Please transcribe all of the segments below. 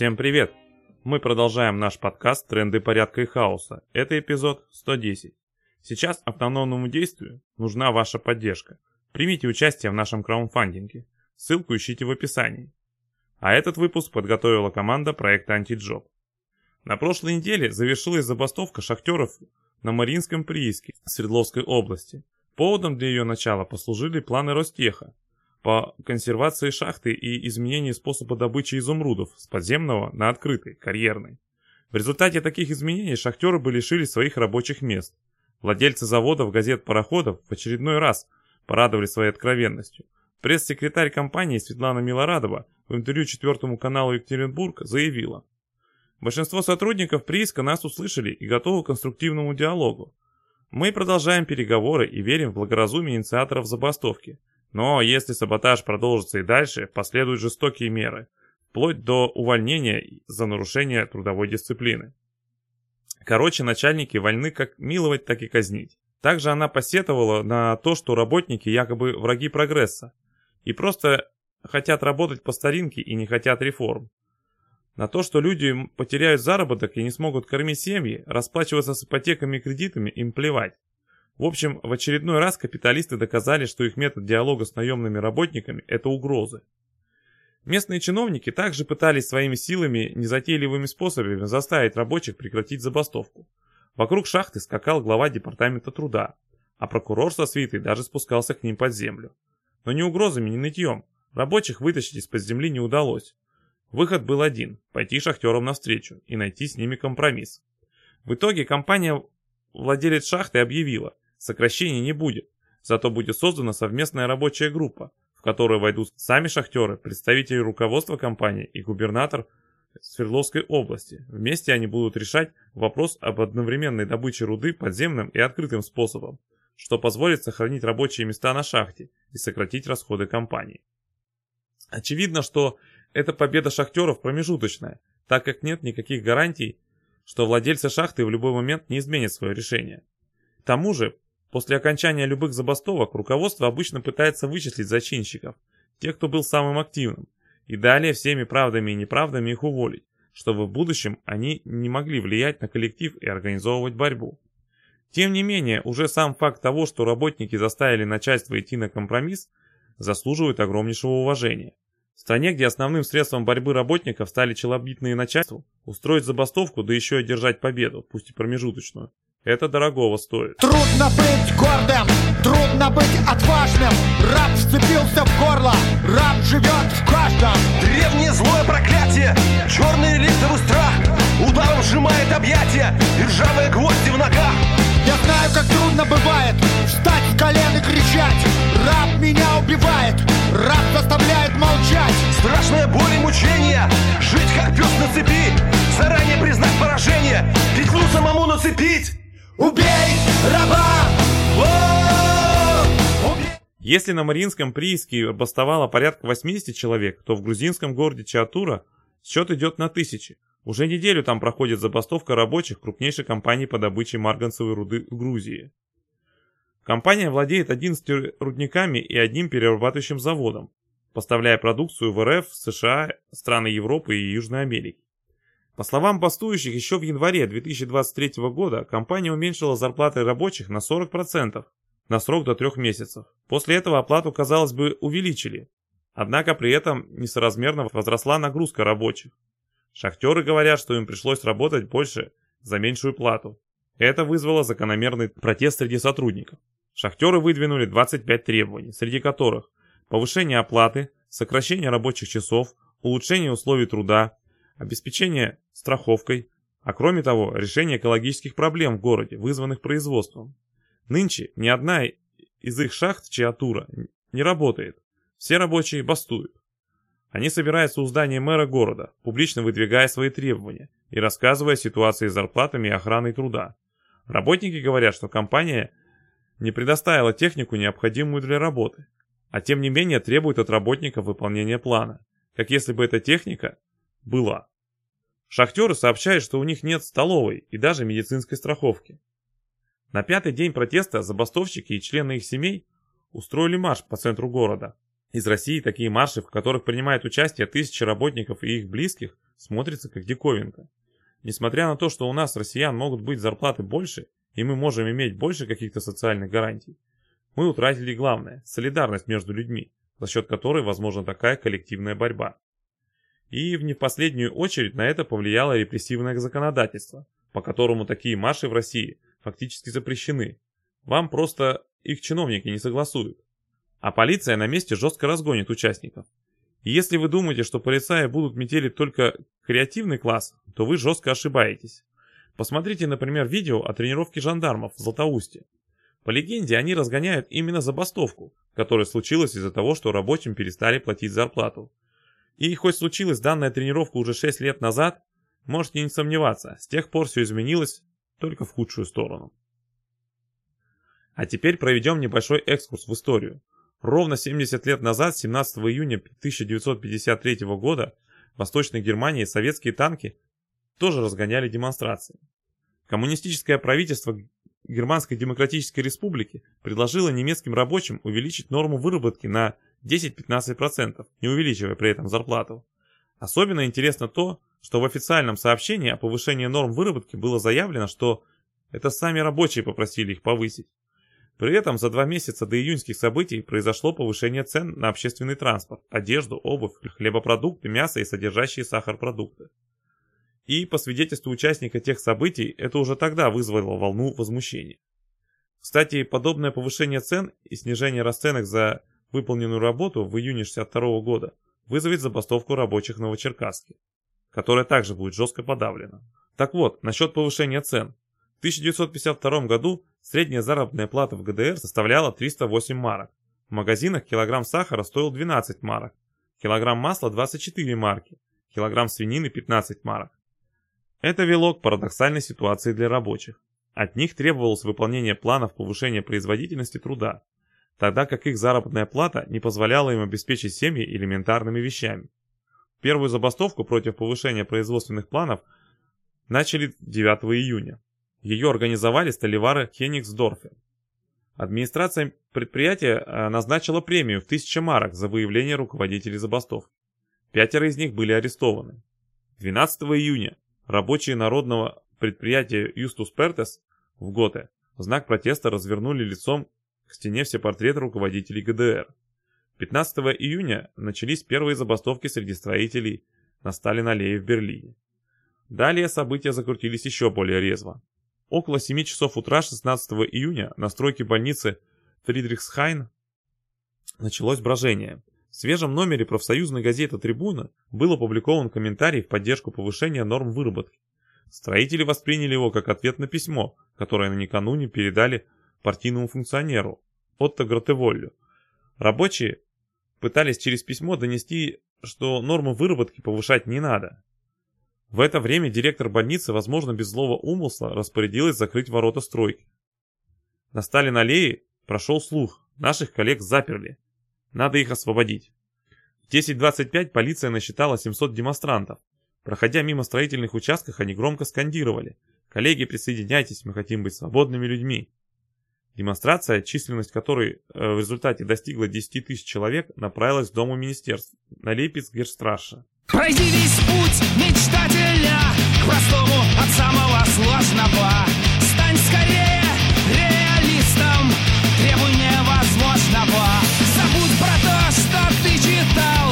Всем привет! Мы продолжаем наш подкаст «Тренды порядка и хаоса». Это эпизод 110. Сейчас автономному действию нужна ваша поддержка. Примите участие в нашем краудфандинге. Ссылку ищите в описании. А этот выпуск подготовила команда проекта «Антиджоп». На прошлой неделе завершилась забастовка шахтеров на Мариинском прииске Свердловской области. Поводом для ее начала послужили планы Ростеха по консервации шахты и изменению способа добычи изумрудов с подземного на открытый, карьерный. В результате таких изменений шахтеры бы лишились своих рабочих мест. Владельцы заводов, газет, пароходов в очередной раз порадовали своей откровенностью. Пресс-секретарь компании Светлана Милорадова в интервью четвертому каналу Екатеринбург заявила, Большинство сотрудников прииска нас услышали и готовы к конструктивному диалогу. Мы продолжаем переговоры и верим в благоразумие инициаторов забастовки. Но если саботаж продолжится и дальше, последуют жестокие меры, вплоть до увольнения за нарушение трудовой дисциплины. Короче, начальники вольны как миловать, так и казнить. Также она посетовала на то, что работники якобы враги прогресса и просто хотят работать по старинке и не хотят реформ. На то, что люди потеряют заработок и не смогут кормить семьи, расплачиваться с ипотеками и кредитами, им плевать. В общем, в очередной раз капиталисты доказали, что их метод диалога с наемными работниками – это угрозы. Местные чиновники также пытались своими силами, незатейливыми способами заставить рабочих прекратить забастовку. Вокруг шахты скакал глава департамента труда, а прокурор со свитой даже спускался к ним под землю. Но ни угрозами, ни нытьем. Рабочих вытащить из-под земли не удалось. Выход был один – пойти шахтерам навстречу и найти с ними компромисс. В итоге компания владелец шахты объявила, сокращений не будет, зато будет создана совместная рабочая группа, в которую войдут сами шахтеры, представители руководства компании и губернатор Свердловской области. Вместе они будут решать вопрос об одновременной добыче руды подземным и открытым способом, что позволит сохранить рабочие места на шахте и сократить расходы компании. Очевидно, что эта победа шахтеров промежуточная, так как нет никаких гарантий, что владельцы шахты в любой момент не изменят свое решение. К тому же, после окончания любых забастовок руководство обычно пытается вычислить зачинщиков, тех, кто был самым активным, и далее всеми правдами и неправдами их уволить, чтобы в будущем они не могли влиять на коллектив и организовывать борьбу. Тем не менее, уже сам факт того, что работники заставили начальство идти на компромисс, заслуживает огромнейшего уважения. В стране, где основным средством борьбы работников стали челобитные начальства, устроить забастовку, да еще и одержать победу, пусть и промежуточную, это дорогого стоит. Трудно быть гордым, трудно быть отважным. Раб вцепился в горло, раб живет в каждом. Древнее злое проклятие, черный листовый страх. Ударом сжимает объятия и ржавые гвозди в ногах. Я знаю, как трудно бывает встать с колен и кричать. Раб меня убивает, раб заставляет молчать. Страшная боль и мучение, жить как пес на цепи. Заранее признать поражение, петлю самому нацепить. Убей раба! Если на Мариинском прииске бастовало порядка 80 человек, то в грузинском городе Чиатура счет идет на тысячи. Уже неделю там проходит забастовка рабочих крупнейшей компании по добыче марганцевой руды в Грузии. Компания владеет 11 рудниками и одним перерабатывающим заводом, поставляя продукцию в РФ, США, страны Европы и Южной Америки. По словам бастующих, еще в январе 2023 года компания уменьшила зарплаты рабочих на 40% на срок до трех месяцев. После этого оплату, казалось бы, увеличили. Однако при этом несоразмерно возросла нагрузка рабочих. Шахтеры говорят, что им пришлось работать больше за меньшую плату. Это вызвало закономерный протест среди сотрудников. Шахтеры выдвинули 25 требований, среди которых повышение оплаты, сокращение рабочих часов, улучшение условий труда, обеспечение страховкой, а кроме того, решение экологических проблем в городе, вызванных производством. Нынче ни одна из их шахт Чиатура не работает. Все рабочие бастуют. Они собираются у здания мэра города, публично выдвигая свои требования и рассказывая о ситуации с зарплатами и охраной труда. Работники говорят, что компания не предоставила технику, необходимую для работы, а тем не менее требует от работников выполнения плана, как если бы эта техника была. Шахтеры сообщают, что у них нет столовой и даже медицинской страховки. На пятый день протеста забастовщики и члены их семей устроили марш по центру города. Из России такие марши, в которых принимают участие тысячи работников и их близких, смотрится как диковинка. Несмотря на то, что у нас, россиян, могут быть зарплаты больше, и мы можем иметь больше каких-то социальных гарантий, мы утратили главное – солидарность между людьми, за счет которой возможна такая коллективная борьба. И в не последнюю очередь на это повлияло репрессивное законодательство, по которому такие марши в России фактически запрещены. Вам просто их чиновники не согласуют. А полиция на месте жестко разгонит участников. И если вы думаете, что полицаи будут метелить только креативный класс, то вы жестко ошибаетесь. Посмотрите, например, видео о тренировке жандармов в Златоусте. По легенде, они разгоняют именно забастовку, которая случилась из-за того, что рабочим перестали платить зарплату. И хоть случилась данная тренировка уже 6 лет назад, можете не сомневаться, с тех пор все изменилось только в худшую сторону. А теперь проведем небольшой экскурс в историю. Ровно 70 лет назад, 17 июня 1953 года, в Восточной Германии советские танки тоже разгоняли демонстрации. Коммунистическое правительство Германской Демократической Республики предложило немецким рабочим увеличить норму выработки на 10-15%, не увеличивая при этом зарплату. Особенно интересно то, что в официальном сообщении о повышении норм выработки было заявлено, что это сами рабочие попросили их повысить. При этом за два месяца до июньских событий произошло повышение цен на общественный транспорт, одежду, обувь, хлебопродукты, мясо и содержащие сахар продукты. И, по свидетельству участника тех событий, это уже тогда вызвало волну возмущения. Кстати, подобное повышение цен и снижение расценок за выполненную работу в июне 62 года вызовет забастовку рабочих в Новочеркасске, которая также будет жестко подавлена. Так вот, насчет повышения цен. В 1952 году средняя заработная плата в ГДР составляла 308 марок. В магазинах килограмм сахара стоил 12 марок, килограмм масла 24 марки, килограмм свинины 15 марок. Это вело к парадоксальной ситуации для рабочих. От них требовалось выполнение планов повышения производительности труда, тогда как их заработная плата не позволяла им обеспечить семьи элементарными вещами. Первую забастовку против повышения производственных планов начали 9 июня. Ее организовали столевары Кенигсдорфе. Администрация предприятия э, назначила премию в 1000 марок за выявление руководителей забастовки. Пятеро из них были арестованы. 12 июня рабочие народного предприятия Юстус Пертес в Готе в знак протеста развернули лицом к стене все портреты руководителей ГДР. 15 июня начались первые забастовки среди строителей на Сталин-аллее в Берлине. Далее события закрутились еще более резво. Около 7 часов утра 16 июня на стройке больницы Фридрихсхайн началось брожение. В свежем номере профсоюзной газеты «Трибуна» был опубликован комментарий в поддержку повышения норм выработки. Строители восприняли его как ответ на письмо, которое накануне передали партийному функционеру Отто Гротеволлю. Рабочие пытались через письмо донести, что нормы выработки повышать не надо. В это время директор больницы, возможно, без злого умысла, распорядилась закрыть ворота стройки. На Сталин-аллее прошел слух, наших коллег заперли. Надо их освободить. В 10.25 полиция насчитала 700 демонстрантов. Проходя мимо строительных участков, они громко скандировали. «Коллеги, присоединяйтесь, мы хотим быть свободными людьми». Демонстрация, численность которой э, в результате достигла 10 тысяч человек, направилась к Дому министерств на Лейпец-Герштраше. Пройди весь путь мечтателя к простому от самого сложного. Стань скорее реалистом, требуй невозможного. Забудь про то, что ты читал,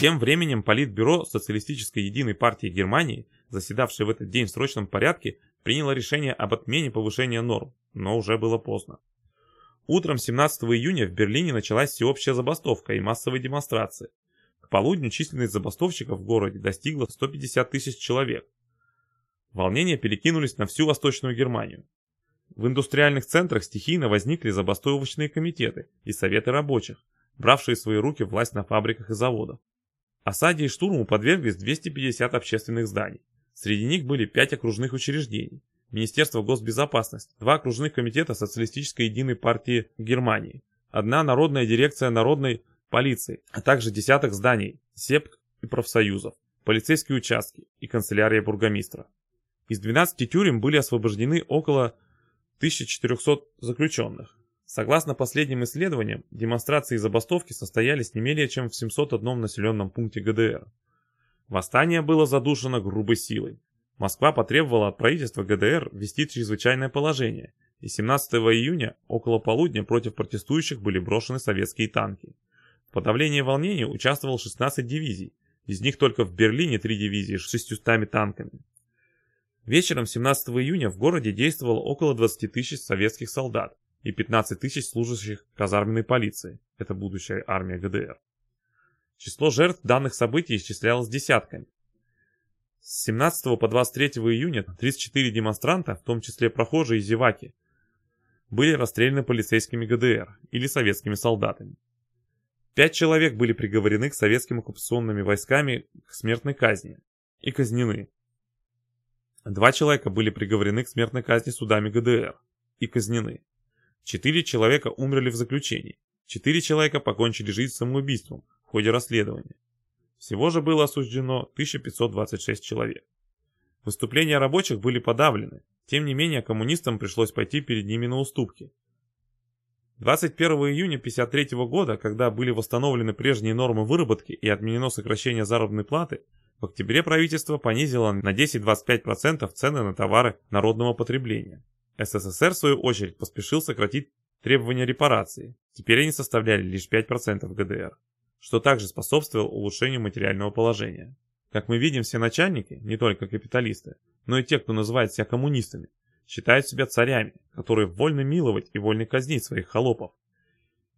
Тем временем Политбюро Социалистической Единой партии Германии, заседавшее в этот день в срочном порядке, приняло решение об отмене повышения норм, но уже было поздно. Утром 17 июня в Берлине началась всеобщая забастовка и массовые демонстрации. К полудню численность забастовщиков в городе достигла 150 тысяч человек. Волнения перекинулись на всю Восточную Германию. В индустриальных центрах стихийно возникли забастовочные комитеты и советы рабочих, бравшие в свои руки власть на фабриках и заводах. Осаде и штурму подверглись 250 общественных зданий. Среди них были 5 окружных учреждений, Министерство госбезопасности, два окружных комитета Социалистической единой партии Германии, одна народная дирекция Народной полиции, а также десяток зданий, сепк и профсоюзов, полицейские участки и канцелярия бургомистра. Из 12 тюрем были освобождены около 1400 заключенных. Согласно последним исследованиям, демонстрации и забастовки состоялись не менее чем в 701 населенном пункте ГДР. Восстание было задушено грубой силой. Москва потребовала от правительства ГДР ввести чрезвычайное положение, и 17 июня около полудня против протестующих были брошены советские танки. В подавлении волнений участвовал 16 дивизий, из них только в Берлине три дивизии с 600 танками. Вечером 17 июня в городе действовало около 20 тысяч советских солдат и 15 тысяч служащих казарменной полиции, это будущая армия ГДР. Число жертв данных событий исчислялось десятками. С 17 по 23 июня 34 демонстранта, в том числе прохожие и зеваки, были расстреляны полицейскими ГДР или советскими солдатами. Пять человек были приговорены к советским оккупационными войсками к смертной казни и казнены. Два человека были приговорены к смертной казни судами ГДР и казнены. Четыре человека умерли в заключении. Четыре человека покончили жизнь самоубийством в ходе расследования. Всего же было осуждено 1526 человек. Выступления рабочих были подавлены, тем не менее коммунистам пришлось пойти перед ними на уступки. 21 июня 1953 года, когда были восстановлены прежние нормы выработки и отменено сокращение заработной платы, в октябре правительство понизило на 10-25% цены на товары народного потребления. СССР, в свою очередь, поспешил сократить требования репарации. Теперь они составляли лишь 5% ГДР, что также способствовало улучшению материального положения. Как мы видим, все начальники, не только капиталисты, но и те, кто называет себя коммунистами, считают себя царями, которые вольны миловать и вольны казнить своих холопов.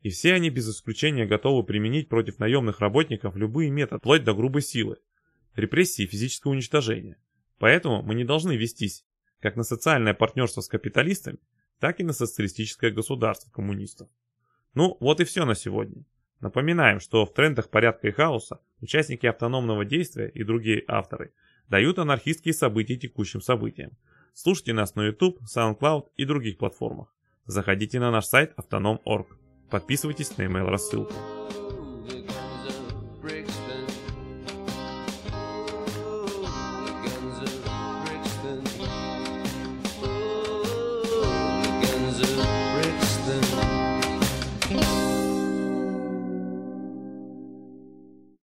И все они без исключения готовы применить против наемных работников любые методы, вплоть до грубой силы, репрессии и физического уничтожения. Поэтому мы не должны вестись как на социальное партнерство с капиталистами, так и на социалистическое государство коммунистов. Ну, вот и все на сегодня. Напоминаем, что в трендах порядка и хаоса участники автономного действия и другие авторы дают анархистские события текущим событиям. Слушайте нас на YouTube, SoundCloud и других платформах. Заходите на наш сайт autonom.org. Подписывайтесь на email рассылку.